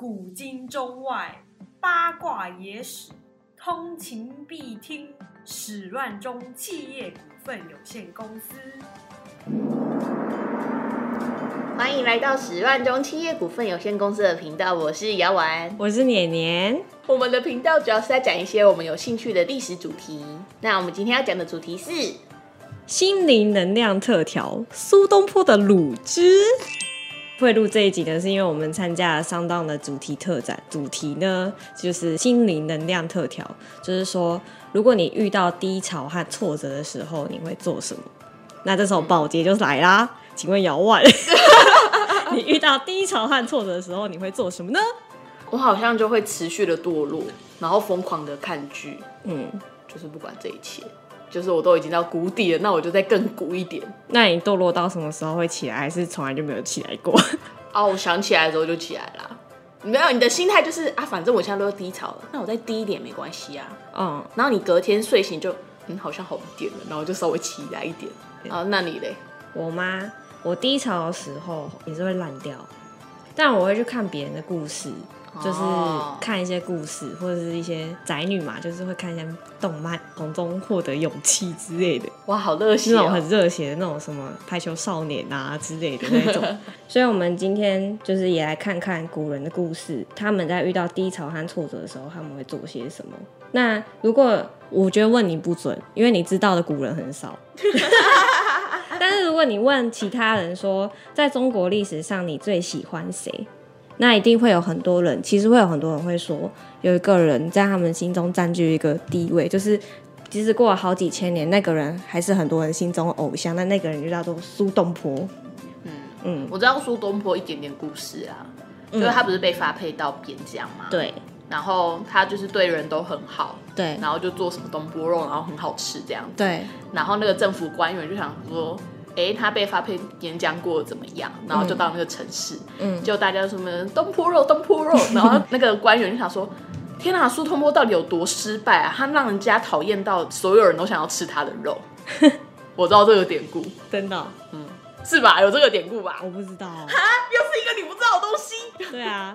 古今中外八卦野史，通勤必听。史乱中企业股份有限公司。欢迎来到史万中企业股份有限公司的频道，我是姚丸。我是年年，我们的频道主要是在讲一些我们有兴趣的历史主题。那我们今天要讲的主题是心灵能量特调苏东坡的卤汁。会录这一集呢，是因为我们参加了上当的主题特展，主题呢就是心灵能量特调，就是说如果你遇到低潮和挫折的时候，你会做什么？那这时候保洁就来啦，请问姚万，你遇到低潮和挫折的时候，你会做什么呢？我好像就会持续的堕落，然后疯狂的看剧，嗯，就是不管这一切，就是我都已经到谷底了，那我就再更谷一点。那你堕落到什么时候会起来？还是从来就没有起来过？哦，我想起来的时候就起来啦。没有，你的心态就是啊，反正我现在都低潮了，那我再低一点没关系啊。嗯，然后你隔天睡醒就嗯好像好一点了，然后就稍微起来一点。啊，那你嘞？我吗？我低潮的时候也是会烂掉，但我会去看别人的故事，就是哦看一些故事或者是一些宅女嘛，就是会看一些动漫，从中获得勇气之类的，哇，好热血哦！那种很热血的那种什么排球少年啊之类的那种。所以，我们今天就是也来看看古人的故事，他们在遇到低潮和挫折的时候，他们会做些什么。那如果我觉得问你不准，因为你知道的古人很少。但是如果你问其他人说，在中国历史上你最喜欢谁？那一定会有很多人，其实会有很多人会说，有一个人在他们心中占据一个地位，就是即使过了好几千年，那个人还是很多人心中的偶像。那那个人就叫做苏东坡。嗯嗯，我知道苏东坡一点点故事啊，就是他不是被发配到边疆嘛，，对然后他就是对人都很好，对然后就做什么东坡肉，然后很好吃这样子。对，然后那个政府官员就想说，哎，他被发配边疆过怎么样？然后就到那个城市，嗯就大家就什么东坡肉，东坡肉，然后那个官员就想说。天哪，苏东坡到底有多失败啊？他让人家讨厌到所有人都想要吃他的肉。我知道这个典故，真的哦、是吧？有这个典故吧？我不知道哦、啊，又是一个你不知道的东西。对啊，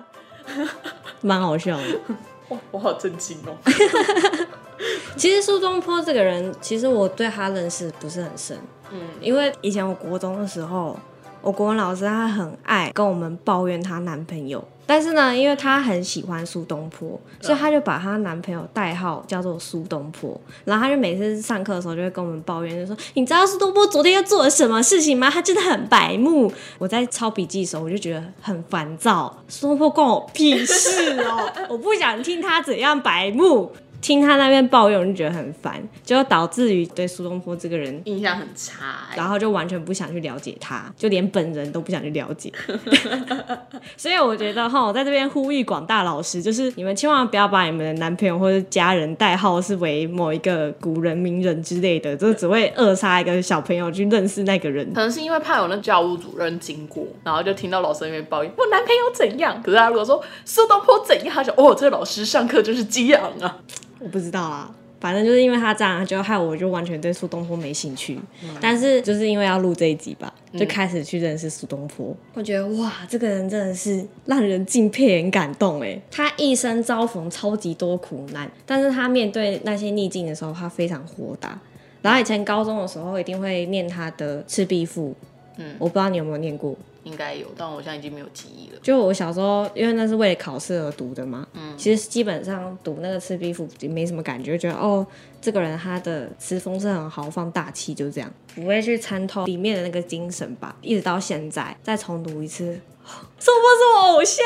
蛮好笑的。哇，我好震惊哦。其实苏东坡这个人，其实我对他认识不是很深，嗯，因为以前我国中的时候，我国文老师他很爱跟我们抱怨她男朋友，但是呢，因为她很喜欢苏东坡，所以她就把她男朋友代号叫做苏东坡，然后她就每次上课的时候就会跟我们抱怨，就说你知道苏东坡昨天又做了什么事情吗？他真的很白目。我在抄笔记的时候，我就觉得很烦躁，苏东坡关我屁事哦，我不想听他怎样白目。听他那边抱怨，我就觉得很烦，就导致于对苏东坡这个人印象很差、欸。然后就完全不想去了解他，就连本人都不想去了解。所以我觉得哈，我在这边呼吁广大老师，就是你们千万不要把你们的男朋友或者家人代号是为某一个古人、名人之类的，这只会扼杀一个小朋友去认识那个人。可能是因为怕有那教务主任经过，然后就听到老师那边抱怨我男朋友怎样。可是他如果说苏东坡怎样，他就哦，这个老师上课就是激昂啊。我不知道啊，反正就是因为他这样，就害我就完全对苏东坡没兴趣。但是就是因为要录这一集吧，就开始去认识苏东坡。我觉得哇，这个人真的是让人敬佩、很感动哎。他一生遭逢超级多苦难，但是他面对那些逆境的时候，他非常豁达。然后以前高中的时候一定会念他的《赤壁赋》，嗯我不知道你有没有念过。应该有，但我现在已经没有记忆了。就我小时候，因为那是为了考试而读的嘛，嗯，其实基本上读那个《赤壁赋》也没什么感觉，觉得哦，这个人他的词风是很豪放大气，就这样，不会去参透里面的那个精神吧。一直到现在，再重读一次，苏波是我偶像。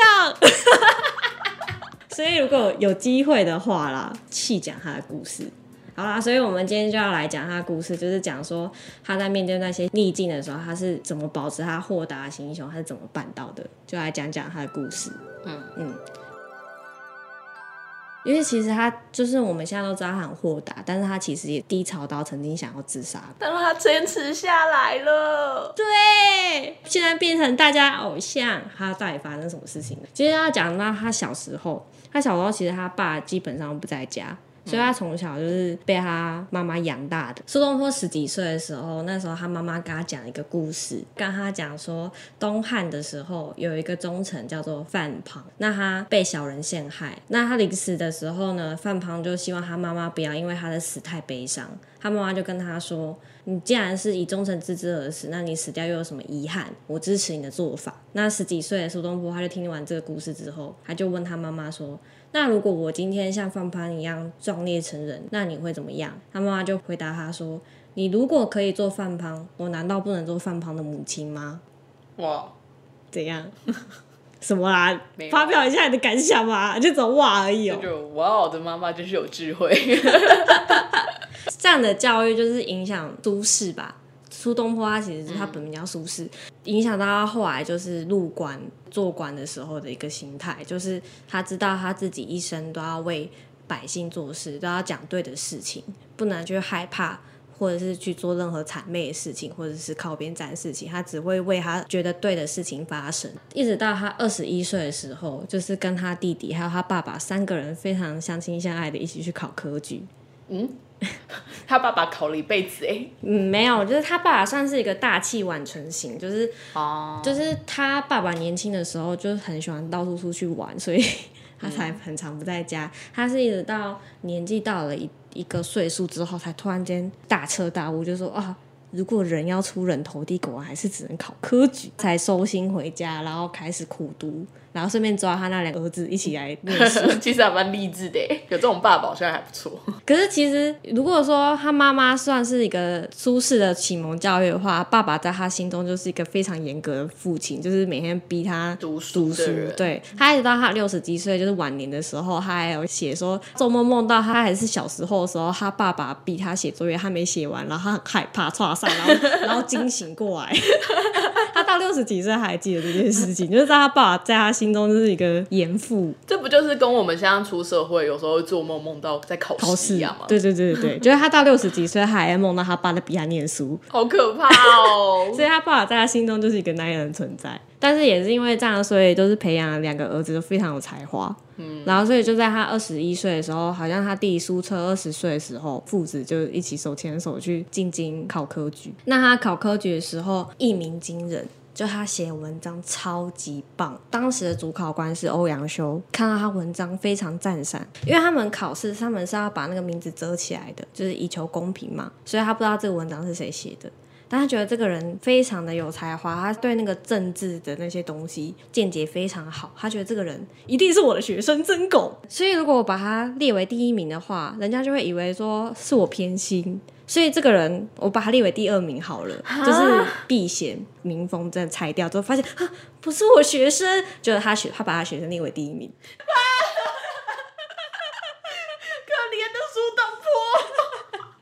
所以如果有机会的话啦，细讲他的故事。好啦，所以我们今天就要来讲他的故事，就是讲说他在面对那些逆境的时候，他是怎么保持他豁达的心胸，他是怎么办到的，就来讲讲他的故事。嗯嗯，因为其实他就是我们现在都知道他很豁达，但是他其实也低潮到曾经想要自杀。但是他坚持下来了。对，现在变成大家偶像，他到底发生什么事情呢？其实他讲到他小时候，他小时候其实他爸基本上不在家，所以他从小就是被他妈妈养大的。苏东坡十几岁的时候，那时候他妈妈跟他讲一个故事，跟他讲说东汉的时候有一个忠臣叫做范庞，那他被小人陷害，那他临死的时候呢，范庞就希望他妈妈不要因为他的死太悲伤，他妈妈就跟他说。你既然是以忠臣之之而死，那你死掉又有什么遗憾？我支持你的做法。那十几岁的苏东坡他就听完这个故事之后，他就问他妈妈说：“那如果我今天像范潘一样壮烈成人，那你会怎么样？”他妈妈就回答他说：“你如果可以做范胖，我难道不能做范胖的母亲吗哇，？”怎样？什么啦没？有发表一下你的感想吧，就走哇而已哦、这就哇，我的妈妈真是有智慧。这样的教育就是影响都市吧。苏东坡他其实是他本名叫苏轼，影响到他后来就是入关做官的时候的一个心态，就是他知道他自己一生都要为百姓做事，都要讲对的事情，不能去害怕。或者是去做任何谄媚的事情，或者是靠边站的事情，他只会为他觉得对的事情发生。一直到他二十一岁的时候，就是跟他弟弟还有他爸爸三个人非常相亲相爱的一起去考科举。他爸爸考了一辈子哎。嗯，没有，就是他爸爸算是一个大器晚成型，就是哦，就是他爸爸年轻的时候就很喜欢到处出去玩，所以他才很常不在家。他是一直到年纪到了一一个岁数之后，才突然间大彻大悟，就说啊。如果人要出人头地，果然还是只能考科举，才收心回家，然后开始苦读，然后顺便抓他那两个儿子一起来念书。其实还蛮励志的，有这种爸爸好像还不错。可是其实，如果说他妈妈算是一个舒适的启蒙教育的话，爸爸在他心中就是一个非常严格的父亲，就是每天逼他读书读书。对他一直到他六十几岁，就是晚年的时候，他还有写说，做梦梦到他还是小时候的时候，他爸爸逼他写作业，他没写完，然后他很害怕，唰上，然后 然后惊醒过来。他到六十几岁还记得这件事情，就是在他爸爸在他心中就是一个严父。这不就是跟我们现在出社会有时候会做梦梦到在考考试试一样吗？对对对对对，就是他到六十几岁，他还梦到他爸在逼他念书，好可怕哦！所以他爸爸在他心中就是一个男人的存在。但是也是因为这样，所以都是培养了两个儿子都非常有才华。嗯，然后所以就在他二十一岁的时候，好像他弟苏澈二十岁的时候，父子就一起手牵手去进京考科举。那他考科举的时候，一鸣惊人。就他写文章超级棒，当时的主考官是欧阳修，看到他文章非常赞赏，因为他们考试他们是要把那个名字遮起来的，就是以求公平嘛，所以他不知道这个文章是谁写的。但他觉得这个人非常的有才华，他对那个政治的那些东西见解非常好，他觉得这个人一定是我的学生，真狗。所以如果我把他列为第一名的话，人家就会以为说是我偏心。所以这个人我把他列为第二名好了，就是避嫌民风真的拆掉之后，发现啊不是我学生，就是他学他把他学生列为第一名。可怜的苏东坡。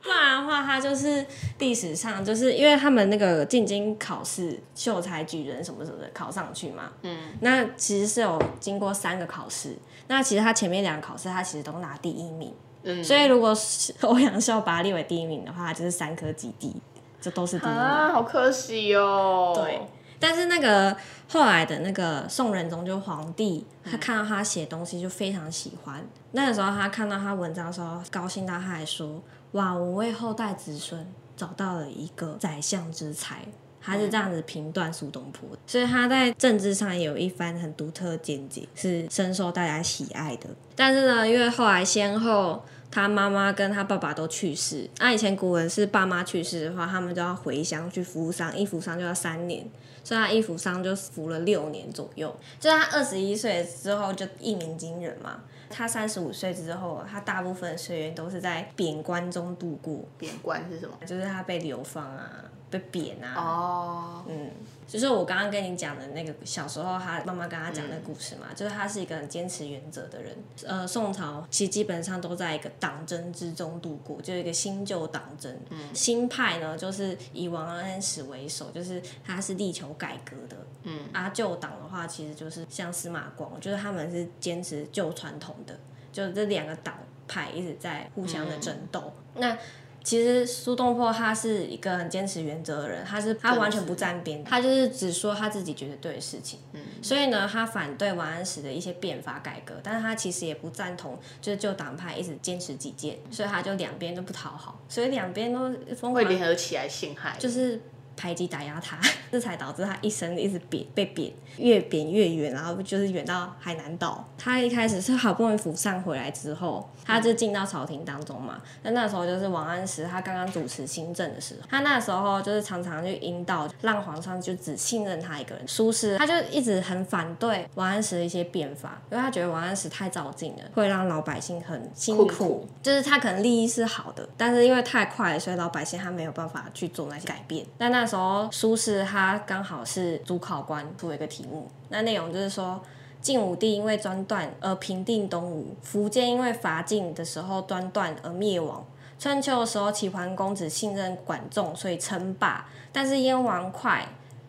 不然的话，他就是历史上就是因为他们那个进京考试，秀才举人什么什么的考上去嘛。嗯，那其实是有经过三个考试，那其实他前面两个考试他其实都拿第一名，嗯所以如果欧阳修把他列为第一名的话，就是三科及第，这都是第一名。啊，好可惜哦。对，但是那个后来的那个宋仁宗就皇帝，他看到他写东西就非常喜欢。那个时候他看到他文章的时候，高兴到他还说：“哇，我为后代子孙找到了一个宰相之才。”他是这样子评断苏东坡，所以他在政治上也有一番很独特的见解，是深受大家喜爱的。但是呢，因为后来先后他妈妈跟他爸爸都去世，那以前古人是爸妈去世的话，他们就要回乡去服丧，一服丧就要三年，所以他一服丧就服了六年左右。就是他二十一岁之后就一鸣惊人嘛。他三十五岁之后，他大部分岁月都是在贬官中度过，贬官是什么？就是他被流放啊，被贬啊，哦，嗯，就是我刚刚跟你讲的那个小时候他妈妈跟他讲的故事嘛，就是他是一个很坚持原则的人。呃，宋朝其实基本上都在一个党争之中度过，就是一个新旧党争。新派呢，就是以王安石为首，就是他是力求改革的。嗯，啊，旧党的话，其实就是像司马光，就是他们是坚持旧传统的，就这两个党派一直在互相的争斗。那其实苏东坡他是一个很坚持原则的人，他是他完全不站边，他就是只说他自己觉得对的事情。嗯，所以呢，他反对王安石的一些变法改革，但是他其实也不赞同，就是旧党派一直坚持己见，所以他就两边都不讨好，所以两边都疯会狂联合起来陷害。就是排挤打压他，这才导致他一生一直贬被贬，越贬越远，然后就是远到海南岛。他一开始是好不容易扶上回来之后，他就进到朝廷当中嘛。那那时候就是王安石他刚刚主持新政的时候，他那时候就是常常去引导，让皇上就只信任他一个人。苏轼他就一直很反对王安石的一些变法，因为他觉得王安石太照进了，会让老百姓很辛困苦就是他可能利益是好的，但是因为太快了，所以老百姓他没有办法去做那些改变。但那时候苏轼他刚好是主考官出了一个题目，那内容就是说。晋武帝因为专断而平定东吴，苻坚因为伐晋的时候专断而灭亡。春秋的时候，齐桓公只信任管仲，所以称霸；但是燕王哙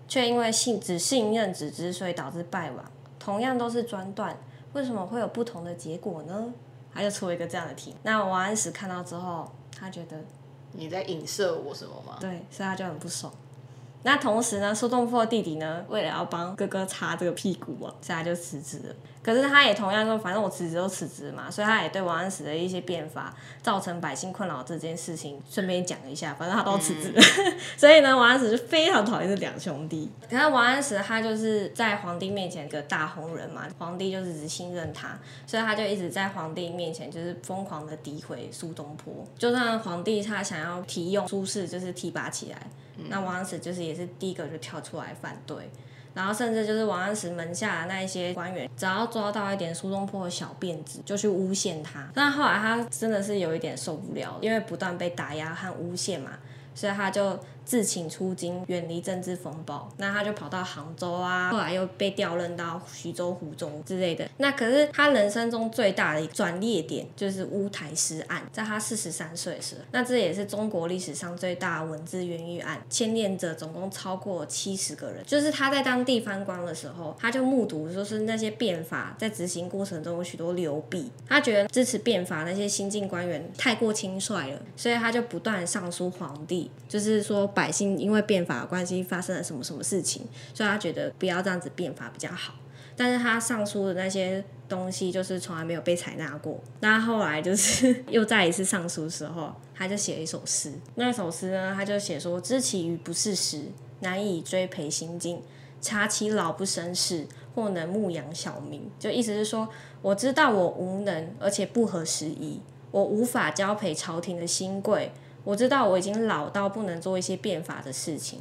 却因为信只信任子之，所以导致败亡。同样都是专断，为什么会有不同的结果呢？他就出了一个这样的题。那王安石看到之后，他觉得你在影射我什么吗？对，所以他就很不爽。那同时呢，苏东坡的弟弟呢，为了要帮哥哥擦这个屁股啊，现在就辞职了。可是他也同样说，反正我辞职就辞职嘛，所以他也对王安石的一些变法造成百姓困扰这件事情，顺便讲一下，反正他都辞职了。所以呢，王安石就非常讨厌这两兄弟。可是王安石他就是在皇帝面前一个大红人嘛，皇帝就是只信任他，所以他就一直在皇帝面前就是疯狂的诋毁苏东坡。就算皇帝他想要提用苏轼，就是提拔起来。那王安石就是也是第一个就跳出来反对，然后甚至就是王安石门下的那一些官员，只要抓到一点苏东坡的小辫子，就去诬陷他。但后来他真的是有一点受不了，因为不断被打压和诬陷嘛，所以他就自请出京，远离政治风暴。那他就跑到杭州啊，后来又被调任到徐州、湖州之类的。那可是他人生中最大的一个转捩点，就是乌台诗案，在他四十三岁时，那这也是中国历史上最大的文字冤狱案，牵连者总共超过七十个人。就是他在当地方官的时候，他就目睹就是那些变法在执行过程中有许多流弊，他觉得支持变法那些新进官员太过轻率了，所以他就不断上书皇帝，就是说百姓因为变法的关系发生了什么什么事情，所以他觉得不要这样子变法比较好。但是他上书的那些东西就是从来没有被采纳过。那后来就是 又再一次上书的时候，他就写了一首诗。那首诗呢，他就写说：“知其于不是时，难以追陪心境；察其老不生事，或能牧养小民。”就意思是说，我知道我无能，而且不合时宜，我无法交陪朝廷的新贵。我知道我已经老到不能做一些变法的事情。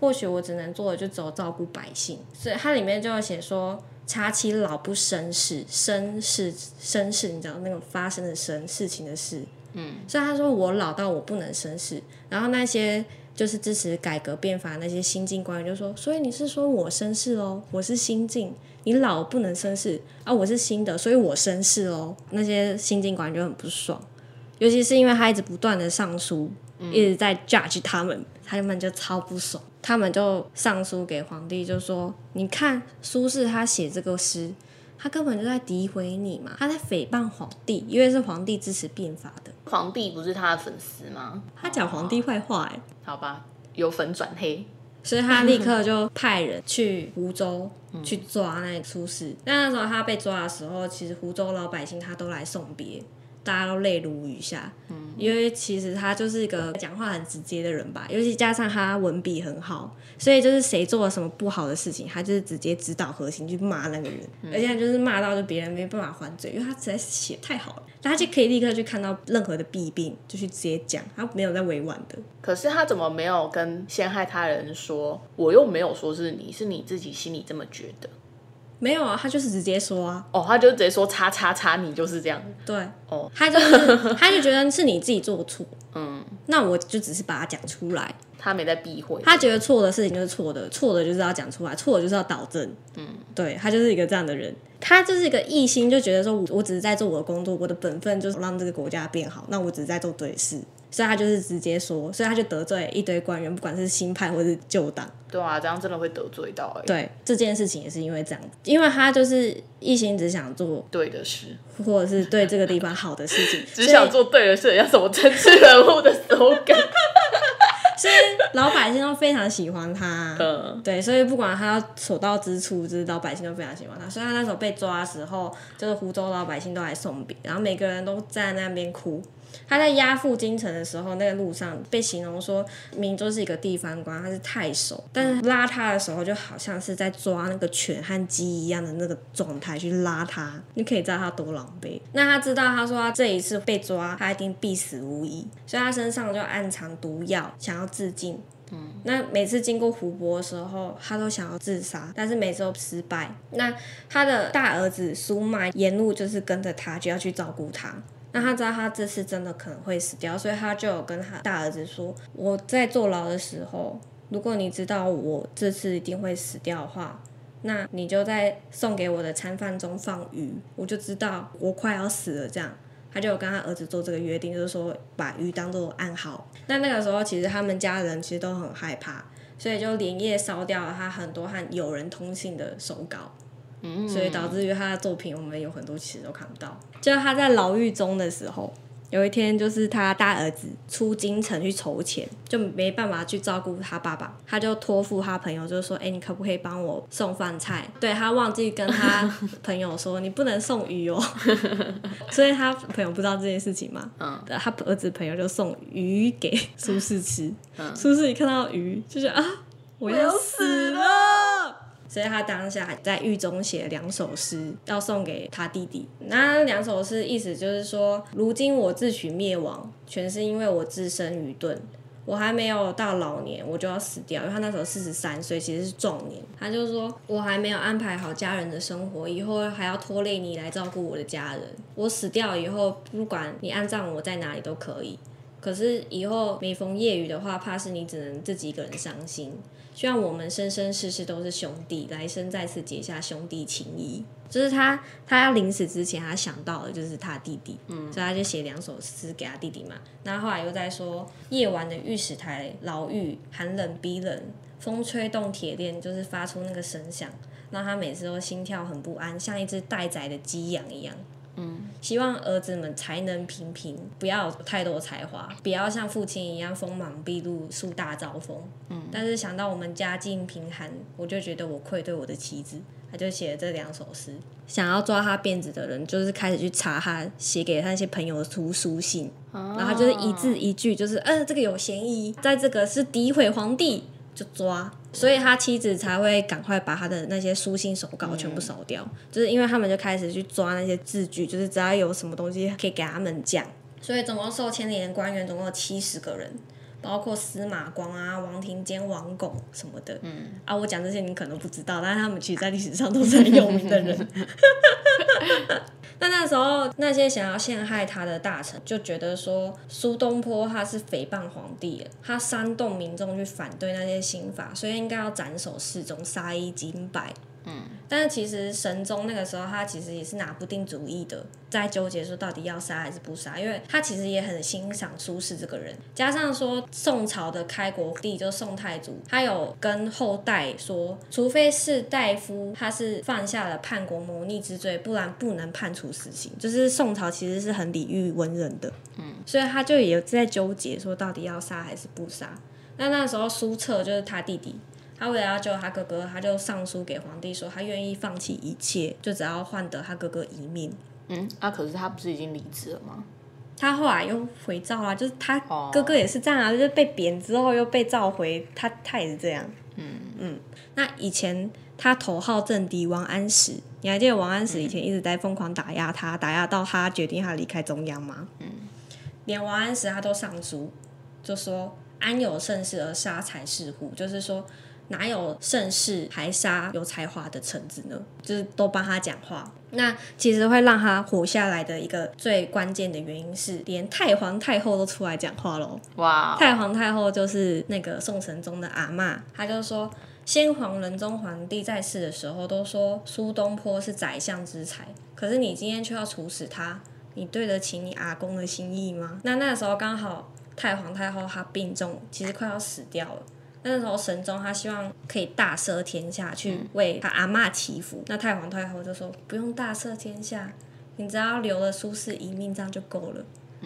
或许我只能做的就只有照顾百姓，所以它里面就要写说，查其老不生事，生事生事，你知道那个发生的生事情的事，嗯，所以他说我老到我不能生事，然后那些就是支持改革变法那些新进官员就说，所以你是说我生事哦，我是新进，你老不能生事啊，我是新的，所以我生事哦，那些新进官员就很不爽，尤其是因为他一直不断的上书，一直在 judge 他们，他们就超不爽。他们就上书给皇帝，就说：“你看苏轼他写这个诗，他根本就在诋毁你嘛，他在诽谤皇帝，因为是皇帝支持变法的，皇帝不是他的粉丝吗？他讲皇帝坏话哎，好吧，由粉转黑，所以他立刻就派人去湖州去抓那苏轼。那那时候他被抓的时候，其实湖州老百姓他都来送别。”大家都泪如雨下，嗯，因为其实他就是一个讲话很直接的人吧，尤其加上他文笔很好，所以就是谁做了什么不好的事情，他就是直接指导核心去骂那个人，而且就是骂到就别人没办法还嘴，因为他实在是写太好了，大家就可以立刻去看到任何的弊病，就去直接讲，他没有在委婉的。可是他怎么没有跟陷害他人说？我又没有说是你，是你自己心里这么觉得。没有啊，他就是直接说啊。哦，他就直接说叉叉叉，你就是这样。对，哦，他就是他就觉得是你自己做错，嗯，那我就只是把它讲出来。他没在避讳，他觉得错的事情就是错的，错的就是要讲出来，错的就是要导正。嗯，对他就是一个这样的人，他就是一个一心就觉得说我我只是在做我的工作，我的本分就是让这个国家变好，那我只是在做对事，所以他就是直接说，所以他就得罪一堆官员，不管是新派或是旧党。对啊，这样真的会得罪到哎、对这件事情也是因为这样，因为他就是一心只想做对的事，或者是对这个地方好的事情，只想做对的事，要什么政治人物的 slogan？所以老百姓都非常喜欢他。嗯，对，所以不管他所到之处，就是老百姓都非常喜欢他。所以他那时候被抓的时候，就是湖州老百姓都来送别，然后每个人都站在那边哭。他在押赴京城的时候，那个路上被形容说，明州是一个地方官，他是太守，但是拉他的时候就好像是在抓那个犬和鸡一样的那个状态去拉他，你可以知道他多狼狈。那他知道，他说他这一次被抓，他一定必死无疑，所以他身上就暗藏毒药，想要自尽。嗯那每次经过湖泊的时候，他都想要自杀，但是每次都失败。那他的大儿子苏迈沿路就是跟着他，就要去照顾他。那他知道他这次真的可能会死掉，所以他就有跟他大儿子说：“我在坐牢的时候，如果你知道我这次一定会死掉的话，那你就在送给我的餐饭中放鱼，我就知道我快要死了。”这样，他就有跟他儿子做这个约定，就是说把鱼当做暗号。那那个时候，其实他们家人其实都很害怕，所以就连夜烧掉了他很多和友人通信的手稿。所以导致于他的作品，我们有很多其实都看不到。就是他在牢狱中的时候，有一天就是他大儿子出京城去筹钱，就没办法去照顾他爸爸，他就托付他朋友，就是说，哎、你可不可以帮我送饭菜？对他忘记跟他朋友说，你不能送鱼哦，所以他朋友不知道这件事情嘛。嗯，他儿子朋友就送鱼给苏轼吃，苏轼一看到鱼就觉得啊，我要死了。所以他当下在狱中写两首诗，要送给他弟弟。那两首诗意思就是说，如今我自取灭亡，全是因为我自身愚钝。我还没有到老年，我就要死掉，因为他那时候四十三岁，其实是壮年。他就说，我还没有安排好家人的生活，以后还要拖累你来照顾我的家人。我死掉以后，不管你安葬我在哪里都可以。可是以后每逢夜雨的话，怕是你只能自己一个人伤心。希望我们生生世世都是兄弟，来生再次结下兄弟情谊。就是他，他要临死之前，他想到的就是他弟弟，嗯，所以他就写两首诗给他弟弟嘛。那后后来又在说，夜晚的御史台牢狱寒冷逼人，风吹动铁链，就是发出那个声响，让他每次都心跳很不安，像一只待宰的鸡羊一样。希望儿子们才能平平，不要有太多才华，不要像父亲一样锋芒毕露、树大招风。嗯，但是想到我们家境贫寒，我就觉得我愧对我的妻子，他就写了这两首诗。想要抓他辫子的人，就是开始去查他写给他那些朋友的书书信，然后就是一字一句，就是呃这个有嫌疑，在这个是诋毁皇帝，就抓。所以他妻子才会赶快把他的那些书信手稿全部烧掉，就是因为他们就开始去抓那些字据，就是只要有什么东西可以给他们讲。所以总共受牵连的官员总共有七十个人，包括司马光啊、王庭坚、王巩什么的。嗯啊，我讲这些你可能不知道，但是他们其实在历史上都是很有名的人。那那时候，那些想要陷害他的大臣就觉得说，苏东坡他是诽谤皇帝，他煽动民众去反对那些新法，所以应该要斩首示众，杀一儆百。嗯，但是其实神宗那个时候，他其实也是拿不定主意的，在纠结说到底要杀还是不杀，因为他其实也很欣赏苏轼这个人，加上说宋朝的开国帝就宋太祖，他有跟后代说，除非是大夫他是犯下了叛国谋逆之罪，不然不能判处死刑。就是宋朝其实是很礼遇文人的，嗯，所以他就也在纠结说到底要杀还是不杀。那那时候苏澈就是他弟弟。他为了要救他哥哥，他就上书给皇帝说，他愿意放弃一切，就只要换得他哥哥一命。嗯，啊，可是他不是已经离职了吗？他后来又回诏啊，就是他哦哥哥也是这样啊，就是被贬之后又被召回，他他也是这样。嗯嗯，那以前他头号政敌王安石，你还记得王安石以前一直在疯狂打压他，打压到他决定他离开中央吗？嗯，连王安石他都上书，就说安有盛世而杀才是乎，就是说。哪有盛世还杀有才华的臣子呢？就是都帮他讲话。那其实会让他活下来的一个最关键的原因是，连太皇太后都出来讲话喽。哇，太皇太后就是那个宋神宗的阿嬷，她就说，先皇仁宗皇帝在世的时候都说苏东坡是宰相之才，可是你今天却要处死他，你对得起你阿公的心意吗？那那时候刚好太皇太后她病重，其实快要死掉了。那时候神宗他希望可以大赦天下，去为他阿嬷祈福。那太皇太后就说不用大赦天下，你只要留了苏轼一命，这样就够了。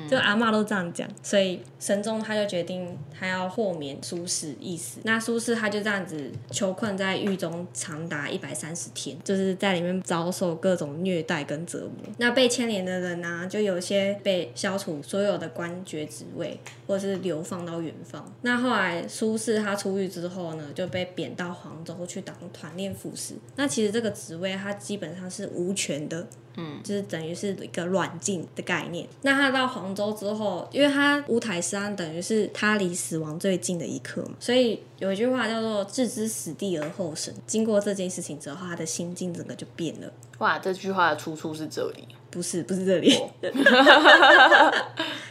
就阿妈都这样讲，所以神宗他就决定他要豁免苏轼一死。那苏轼他就这样子囚困在狱中长达一百三十天，就是在里面遭受各种虐待跟折磨。那被牵连的人呢、就有些被消除所有的官爵职位，或是流放到远方。那后来苏轼他出狱之后呢，就被贬到黄州去当团练副使。那其实这个职位他基本上是无权的，嗯就是等于是一个软禁的概念。那他到黄州之后，因为他乌台山等于是他离死亡最近的一刻嘛，所以有一句话叫做“置之死地而后生”。经过这件事情之后，他的心境整个就变了。哇，这句话的出处是这里。不是，不是这里。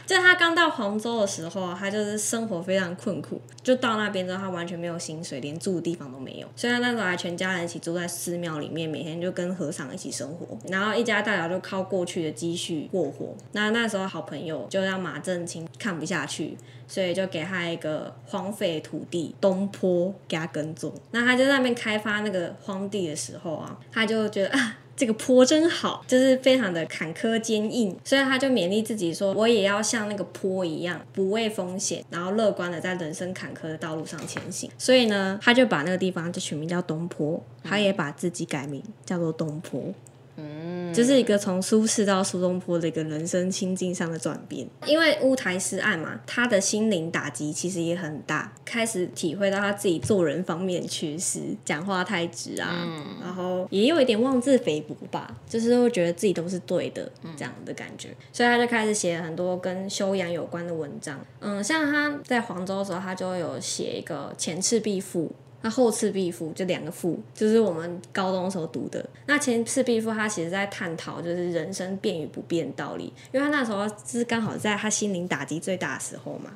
就他刚到黄州的时候啊，他就是生活非常困苦。就到那边之后，他完全没有薪水，连住的地方都没有。所以他那时候还全家人一起住在寺庙里面，每天就跟和尚一起生活。然后一家大小就靠过去的积蓄过活。那那时候好朋友就让马正清看不下去，所以就给他一个荒废土地东坡给他耕种。那他就在那边开发那个荒地的时候啊，他就觉得啊。这个坡真好，就是非常的坎坷坚硬，所以他就勉励自己说：“我也要像那个坡一样，不畏风险，然后乐观的在人生坎坷的道路上前行。”所以呢，他就把那个地方就取名叫东坡，他也把自己改名叫做东坡。就是一个从苏轼到苏东坡的一个人生心境上的转变。因为乌台诗案嘛，他的心灵打击其实也很大，开始体会到他自己做人方面缺失，讲话太直啊，然后也有一点妄自菲薄吧，就是会觉得自己都是对的这样的感觉，所以他就开始写很多跟修养有关的文章。嗯，像他在黄州的时候，他就有写一个《前赤壁赋》。那后赤壁赋就两个赋，就是我们高中的时候读的。那前赤壁赋他其实在探讨就是人生变与不变的道理，因为他那时候是刚好在他心灵打击最大的时候嘛，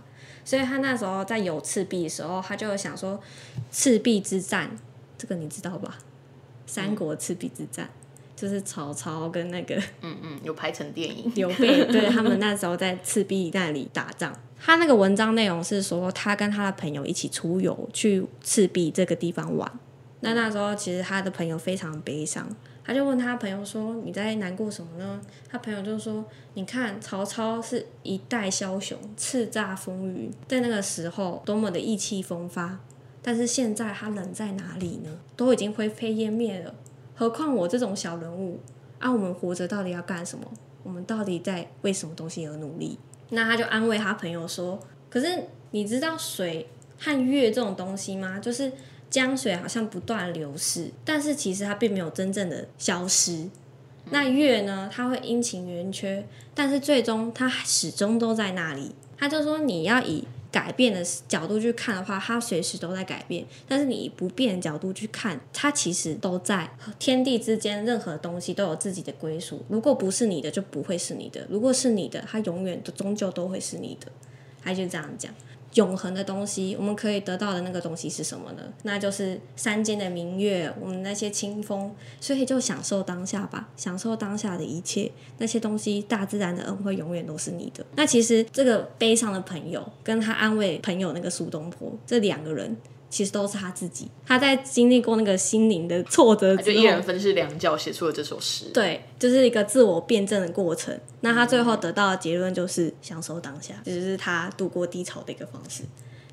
所以他那时候在有赤壁的时候，他就想说赤壁之战，这个你知道吧？三国赤壁之战就是曹操跟那个嗯嗯，有拍成电影。刘备对他们 那时候在赤壁那里打仗。他那个文章内容是说，他跟他的朋友一起出游去赤壁这个地方玩。那那时候其实他的朋友非常悲伤，他就问他朋友说：“你在难过什么呢？”他朋友就说：“你看曹操是一代枭雄，叱咤风云，在那个时候多么的意气风发，但是现在他人在哪里呢？都已经灰飞烟灭了。何况我这种小人物啊，我们活着到底要干什么？我们到底在为什么东西而努力？”那他就安慰他朋友说：“可是你知道水和月这种东西吗？就是江水好像不断流逝，但是其实它并没有真正的消失。那月呢，它会阴晴圆缺，但是最终它始终都在那里。他就说你要以改变的角度去看的话，它随时都在改变；但是你以不变的角度去看，它其实都在天地之间，任何东西都有自己的归属。如果不是你的，就不会是你的；如果是你的，它永远都终究都会是你的。他就这样讲。永恒的东西，我们可以得到的那个东西是什么呢？那就是山间的明月，我们那些清风，所以就享受当下吧，享受当下的一切，那些东西，大自然的恩惠永远都是你的。那其实这个悲伤的朋友，跟他安慰朋友那个苏东坡，这两个人其实都是他自己。他在经历过那个心灵的挫折之后，就一人分饰两角，写出了这首诗。对，就是一个自我辩证的过程。那他最后得到的结论就是享受当下，这就是他度过低潮的一个方式。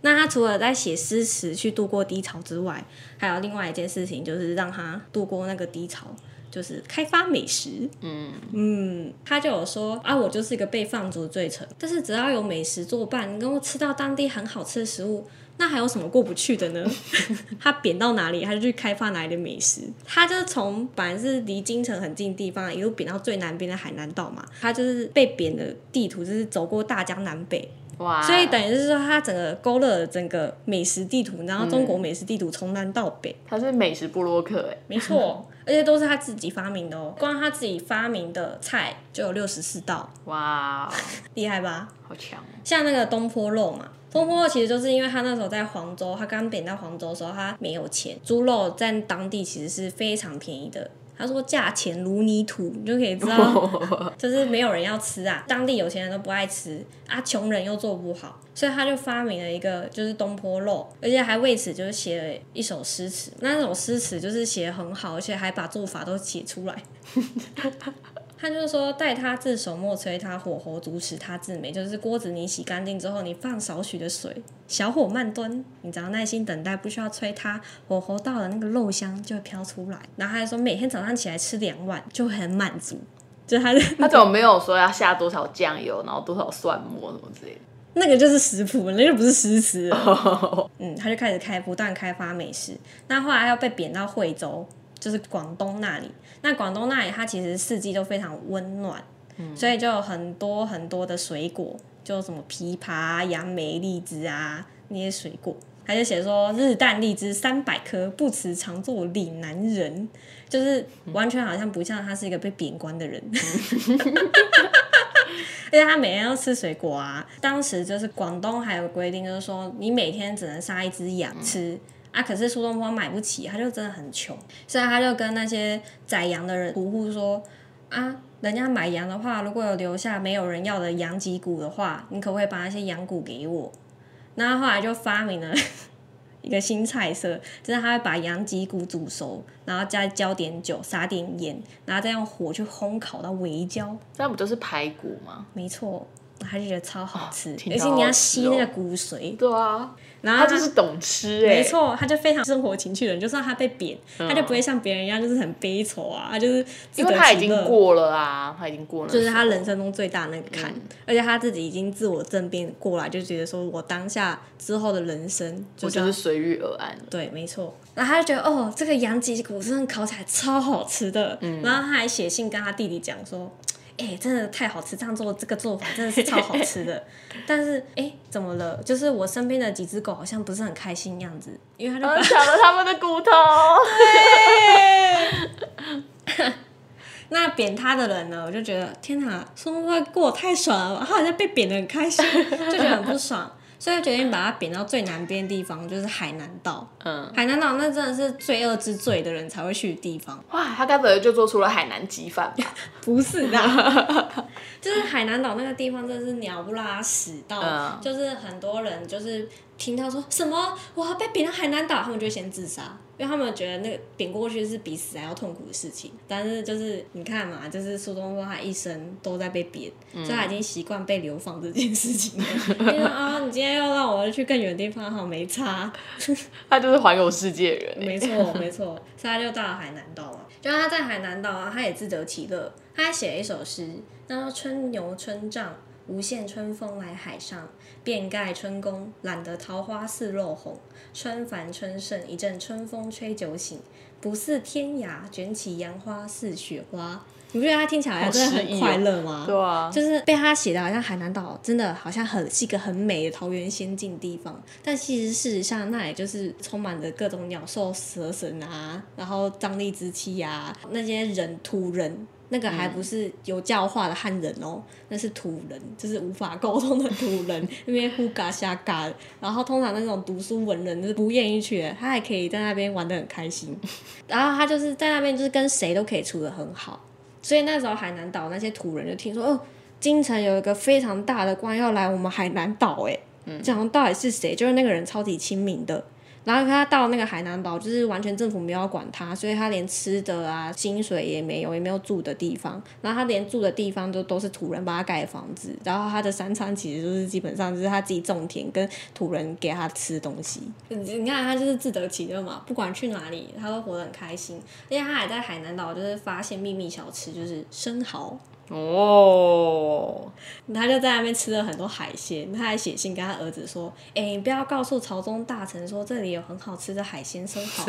那他除了在写诗词去度过低潮之外，还有另外一件事情，就是让他度过那个低潮，就是开发美食。嗯，嗯，他就有说啊，我就是一个被放逐的罪臣，但是只要有美食作伴，能够吃到当地很好吃的食物，那还有什么过不去的呢？他贬到哪里，他就去开发哪里的美食。他就是从本来是离京城很近的地方，一路贬到最南边的海南岛嘛。他就是被贬的地图，就是走过大江南北，哇，所以等于是说他整个勾勒了整个美食地图，然后中国美食地图从南到北，他是美食布洛克哎，没错，而且都是他自己发明的哦。光他自己发明的菜就有六十四道，哇，厉害吧？好强哦，像那个东坡肉嘛，东坡肉其实就是因为他那时候在黄州，他刚贬到黄州的时候，他没有钱，猪肉在当地其实是非常便宜的。他说价钱如泥土，你就可以知道，就是没有人要吃啊，当地有钱人都不爱吃啊，穷人又做不好，所以他就发明了一个就是东坡肉，而且还为此就是写了一首诗词，那种诗词就是写的很好，而且还把做法都写出来。他就是说，待他自手莫催他，火候足使他自美。就是锅子你洗干净之后，你放少许的水，小火慢炖，你只要耐心等待，不需要催它，火候到了，那个肉香就会飘出来。然后他还说，每天早上起来吃两碗就很满足。就他他怎么没有说要下多少酱油，然后多少蒜末什么之类的？那个就是食谱，那就不是诗词了。嗯，他就开始开不断开发美食。那后来他又被贬到惠州，就是广东那里。那广东那里，它其实四季都非常温暖，所以就有很多很多的水果，就什么枇杷、杨梅、荔枝啊那些水果。他就写说日啖荔枝三百颗，不辞常作岭南人，就是完全好像不像他是一个被贬官的人。而且他每天要吃水果啊。当时就是广东还有规定，就是说你每天只能杀一只羊吃。啊！可是苏东坡买不起，他就真的很穷，所以他就跟那些宰羊的人屠户说：“啊，人家买羊的话，如果有留下没有人要的羊脊骨的话，你可不可以把那些羊骨给我？”那后来就发明了 一个新菜色，就是他会把羊脊骨煮熟，然后加浇点酒，撒点盐，然后再用火去烘烤到微焦，那不就是排骨吗？没错，他就觉得超好吃，听而且你要吸那个骨髓，对啊，然后他就是懂吃哎，没错，他就非常生活情趣的人，就算他被贬，嗯他就不会像别人一样就是很悲愁啊，他就是因为他已经过了啊，他已经过了，就是他人生中最大那个坎，嗯而且他自己已经自我正变过来，就觉得说我当下之后的人生我就是随遇而安了。对，没错。然后他就觉得哦，这个羊脊骨真的烤起来超好吃的。嗯然后他还写信跟他弟弟讲说，哎、真的太好吃，这样做这个做法真的是超好吃的。但是哎、怎么了？就是我身边的几只狗好像不是很开心样子，因为它就抢了他们的骨头 那扁他的人呢，我就觉得天哪，苏东坡过得太爽了吧，他好像被扁的很开心，就觉得很不爽，所以决定把它贬到最南边的地方，就是海南岛。嗯，海南岛那真的是罪恶之最的人才会去的地方，哇，他该不会就做出了海南鸡饭吧？不是的，就是海南岛那个地方真的是鸟不拉屎到，嗯就是很多人就是听到说什么我要被贬到海南岛，他们就先自杀，因为他们觉得那个贬过去是比死还要痛苦的事情。但是就是你看嘛，就是苏东坡他一生都在被贬，所以他已经习惯被流放这件事情了。因为啊，你今天要让我去更远的地方，好没差。他就是环游世界人欸没错，没错，所以他就到了海南岛嘛。就他在海南岛啊，他也自得其乐，他还写了一首诗，他说：“春牛春帐，无限春风来海上，遍盖春宫，懒得桃花似肉红。春繁春盛，一阵春风吹酒醒，不似天涯，卷起杨花似雪花。”你不觉得他听起来好真的很快乐吗？对啊，就是被他写的好像海南岛真的好像很是一个很美的桃源仙境地方，但其实事实上那也就是充满了各种鸟兽蛇神啊，然后张力之气啊，那些人土人。那个还不是有教化的汉人哦，那是土人，就是无法沟通的土人，那边呼嘎瞎嘎。然后通常那种读书文人就是不愿意去的，他还可以在那边玩的很开心。然后他就是在那边就是跟谁都可以处的很好，所以那时候海南岛那些土人就听说，哦，京城有一个非常大的官要来我们海南岛，哎，讲到底是谁？就是那个人超级亲民的。然后他到那个海南岛，就是完全政府没有管他，所以他连吃的啊、薪水也没有，也没有住的地方。然后他连住的地方都都是土人帮他盖的房子。然后他的三餐其实就是基本上就是他自己种田跟土人给他吃东西。你你看他就是自得其乐嘛，不管去哪里他都活得很开心。而且他还在海南岛就是发现秘密小吃，就是生蚝。哦，他就在那边吃了很多海鲜，他还写信跟他儿子说：“哎、你不要告诉朝中大臣说这里有很好吃的海鲜生蚝，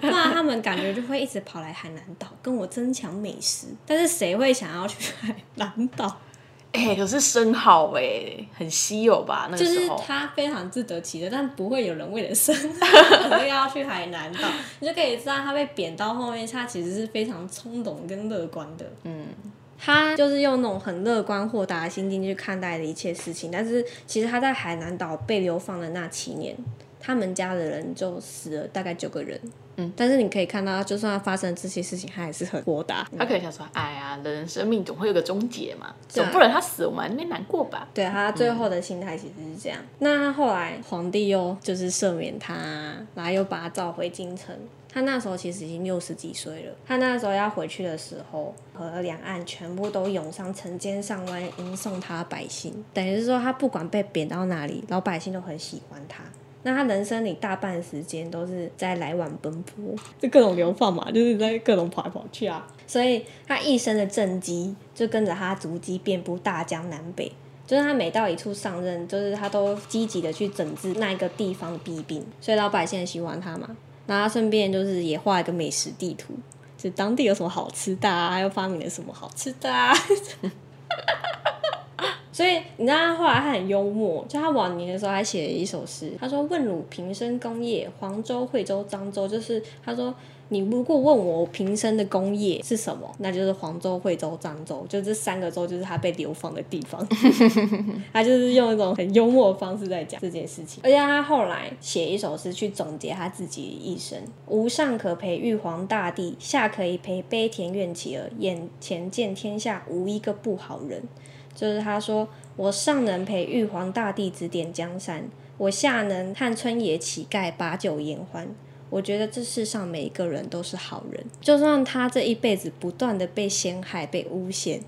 不然他们感觉就会一直跑来海南岛跟我争抢美食。但是谁会想要去海南岛？哎、可是生蚝哎、很稀有吧？那个就是时候，它非常自得其乐，但不会有人为了生 而要去海南岛，你就可以知道他被贬到后面，他其实是非常冲动跟乐观的。嗯，他就是用那种很乐观豁达的心境去看待的一切事情，但是其实他在海南岛被流放的那七年，他们家的人就死了大概九个人。嗯，但是你可以看到，就算发生这些事情，他还是很豁达。他可能想说，哎呀，人生命总会有个终结嘛，总不能他死我们还在那边难过吧？对他最后的心态其实是这样。那他后来皇帝又就是赦免他，然后又把他召回京城。他那时候其实已经六十几岁了。他那时候要回去的时候，和两岸全部都涌上成千上万迎送他百姓，等于是说他不管被贬到哪里，老百姓都很喜欢他。那他人生里大半时间都是在来往奔波，就各种流放嘛，就是在各种跑来跑去啊。所以他一生的政绩就跟着他足迹遍布大江南北。就是他每到一处上任，就是他都积极的去整治那一个地方的弊病，所以老百姓很喜欢他嘛。然后他顺便就是也画一个美食地图，就当地有什么好吃的啊，又发明了什么好吃的啊。所以你知道他后来他很幽默，就他晚年的时候还写了一首诗，他说：“问汝平生功业，黄州、惠州、漳州。”就是他说你如果问我平生的功业是什么，那就是黄州、惠州、漳州，就这三个州就是他被流放的地方。他就是用一种很幽默的方式在讲这件事情，而且他后来写一首诗去总结他自己一生：无上可陪玉皇大帝，下可以陪悲田院乞儿，眼前见天下无一个不好人。就是他说，我上能陪玉皇大帝指点江山，我下能和村野乞丐把酒言欢。我觉得这世上每一个人都是好人，就算他这一辈子不断的被陷害、被诬陷，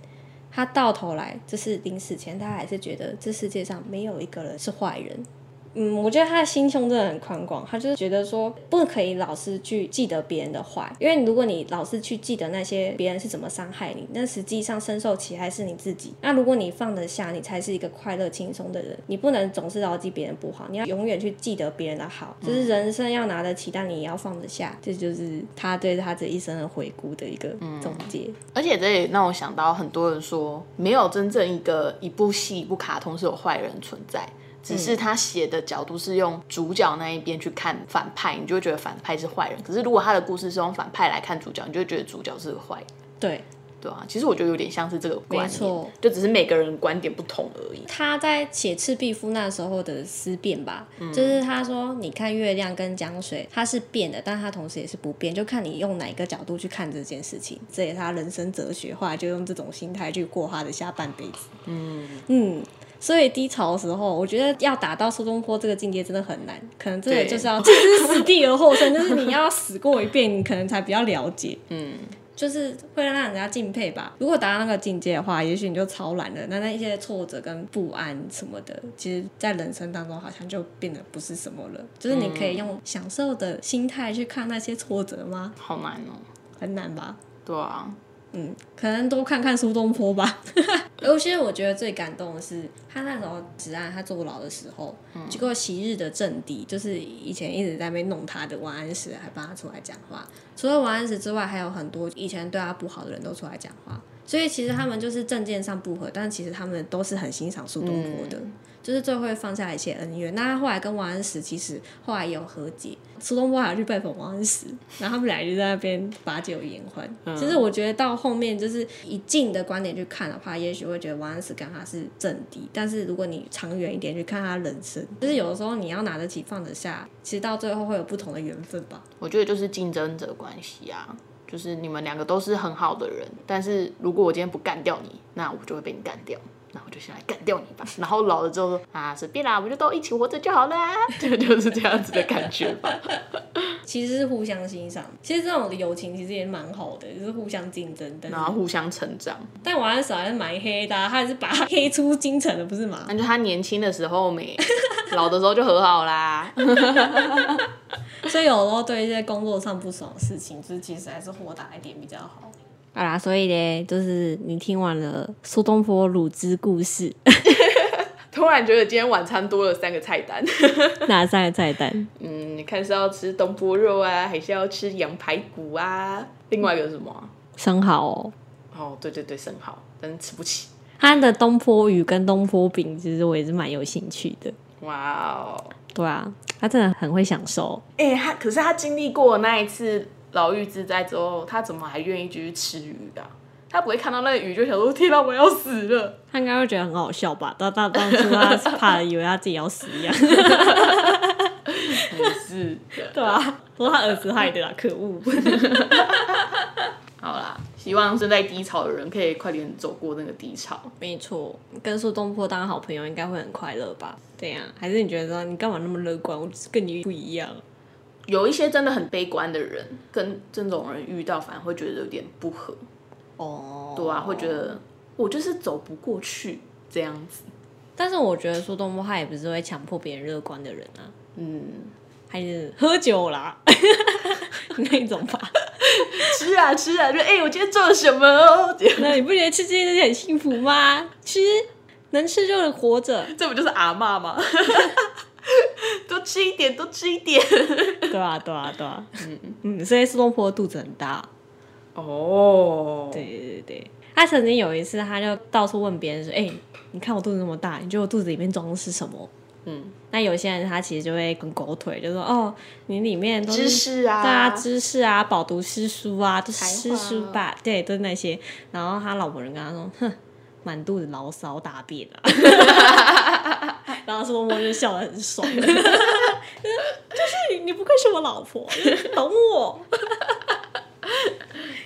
他到头来就是临死前，他还是觉得这世界上没有一个人是坏人。嗯，我觉得他的心胸真的很宽广，他就是觉得说不可以老是去记得别人的坏，因为如果你老是去记得那些别人是怎么伤害你，那实际上深受其害是你自己。那如果你放得下，你才是一个快乐轻松的人。你不能总是牢记别人不好，你要永远去记得别人的好。就是人生要拿得起，但你也要放得下，这就是他对他这一生的回顾的一个总结。而且这也让我想到，很多人说没有真正一个一部戏、一部卡通是有坏人存在，只是他写的角度是用主角那一边去看反派，你就会觉得反派是坏人。可是如果他的故事是用反派来看主角，你就会觉得主角是个坏人。对，对啊，其实我觉得有点像是这个观念，就只是每个人观点不同而已。他在写《赤壁赋》那时候的思辨吧，就是他说，你看月亮跟江水，它是变的，但它同时也是不变，就看你用哪一个角度去看这件事情。这也是他人生哲学，后来就用这种心态去过他的下半辈子。嗯，嗯。所以低潮的时候，我觉得要达到苏东坡这个境界真的很难，可能真的就是要置之死地而后生，就是你要死过一遍，你可能才比较了解。嗯，就是会让人家敬佩吧。如果达到那个境界的话，也许你就超懒了。那那一些挫折跟不安什么的，其实，在人生当中好像就变得不是什么了。就是你可以用享受的心态去看那些挫折吗？好难哦。很难吧？对啊，嗯，可能多看看苏东坡吧。尤其是我觉得最感动的是，他那时候子安他坐牢的时候，结果昔日的政敌，就是以前一直在被弄他的王安石，还帮他出来讲话。除了王安石之外，还有很多以前对他不好的人都出来讲话。所以其实他们就是政见上不合，但其实他们都是很欣赏苏东坡的，就是最会放下一切恩怨。那他后来跟王安石其实后来也有和解，苏东坡还去拜访王安石，然后他们俩就在那边把酒言欢。其实我觉得到后面就是以近的观点去看的话，也许会觉得王安石跟他是政敌，但是如果你长远一点去看他人生，就是有的时候你要拿得起放得下，其实到最后会有不同的缘分吧。我觉得就是竞争者关系啊。就是你们两个都是很好的人，但是如果我今天不干掉你，那我就会被你干掉。那我就先来干掉你吧。然后老了之后说啊，随便啦，我们就都一起活着就好啦。就就是这样子的感觉吧。其实是互相欣赏，其实这种友情其实也蛮好的，就是互相竞争。然后互相成长。但王安石还是蛮黑的、啊，他还是把他黑出京城的，不是吗？那就他年轻的时候没，老的时候就和好啦。所以有时候对一些工作上不爽的事情，就是其实还是豁达一点比较好。好啦，所以呢，就是你听完了苏东坡乳汁故事，突然觉得今天晚餐多了三个菜单。哪三个菜单？嗯，你看是要吃东坡肉啊，还是要吃羊排骨啊？另外一个是什么啊、生蚝哦。哦，对对对，生蚝，但是吃不起。他的东坡鱼跟东坡饼，其实我也是蛮有兴趣的。哇哦，对啊，他真的很会享受。哎、他可是他经历过那一次牢狱之灾之后，他怎么还愿意继续吃鱼的啊、他不会看到那个鱼就想说：“天哪，我要死了他应该会觉得很好笑吧？他他当初他怕以为他自己要死一样，！”也是，对啊，说他儿子害的啦，可恶。好啦，希望正在低潮的人可以快点走过那个低潮。没错，跟苏东坡当好朋友应该会很快乐吧？对呀、还是你觉得说你干嘛那么乐观？我就是跟你不一样。有一些真的很悲观的人，跟这种人遇到，反而会觉得有点不合。哦，对啊，会觉得我就是走不过去这样子。但是我觉得苏东坡他也不是会强迫别人乐观的人啊，嗯，还是喝酒啦 那种吧。吃啊吃啊，就哎、我今天做了什么哦？那你不觉得吃这些东西很幸福吗？吃能吃就能活着，这不就是阿妈吗？多吃一点，多吃一点。对啊，对啊，对啊。嗯嗯，所以苏东坡肚子很大。哦，对对对对，他曾经有一次，他就到处问别人说：“哎、你看我肚子那么大，你觉得我肚子里面装的是什么？”嗯，那有些人他其实就会跟狗腿，就说：“哦，你里面都是知识啊，对啊，知识啊，饱读诗书啊，都是才诗华书吧，对，都是那些。”然后他老婆人跟他说：“哼，满肚子牢骚大便啊。”然后苏东坡就笑得很爽，就是你，你不愧是我老婆，懂我。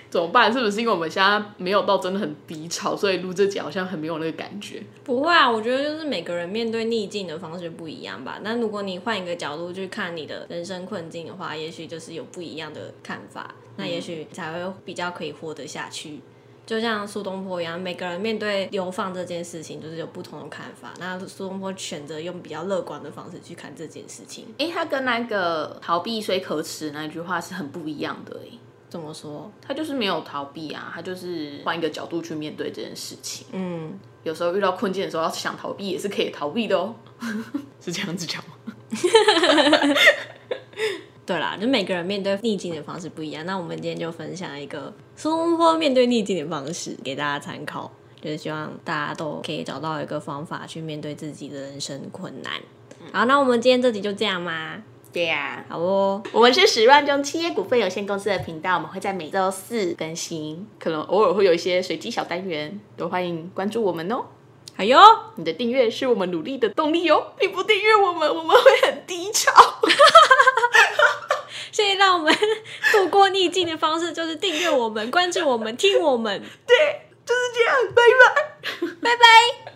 怎么办？是不是因为我们现在没有到真的很低潮，所以录这集好像很没有那个感觉？不会啊，我觉得就是每个人面对逆境的方式不一样吧。那如果你换一个角度去看你的人生困境的话，也许就是有不一样的看法，那也许才会比较可以活得下去。就像苏东坡一样，每个人面对流放这件事情，就是有不同的看法。那苏东坡选择用比较乐观的方式去看这件事情。哎、他跟那个逃避虽可耻那句话是很不一样的哎、怎么说？他就是没有逃避啊，他就是换一个角度去面对这件事情。嗯，有时候遇到困境的时候，要想逃避也是可以逃避的哦。是这样子讲吗？对啦，就每个人面对逆境的方式不一样。那我们今天就分享一个苏东坡面对逆境的方式给大家参考，就是希望大家都可以找到一个方法去面对自己的人生困难。好，那我们今天这集就这样吗？对呀、好哦，我们是十万中企业股份有限公司的频道，我们会在每周四更新，可能偶尔会有一些随机小单元，都欢迎关注我们哦。好哟，你的订阅是我们努力的动力哦，你不订阅我们，我们会很低潮。所以让我们度过逆境的方式就是订阅我们、关注我们、听我们。对，就是这样，拜拜。拜拜。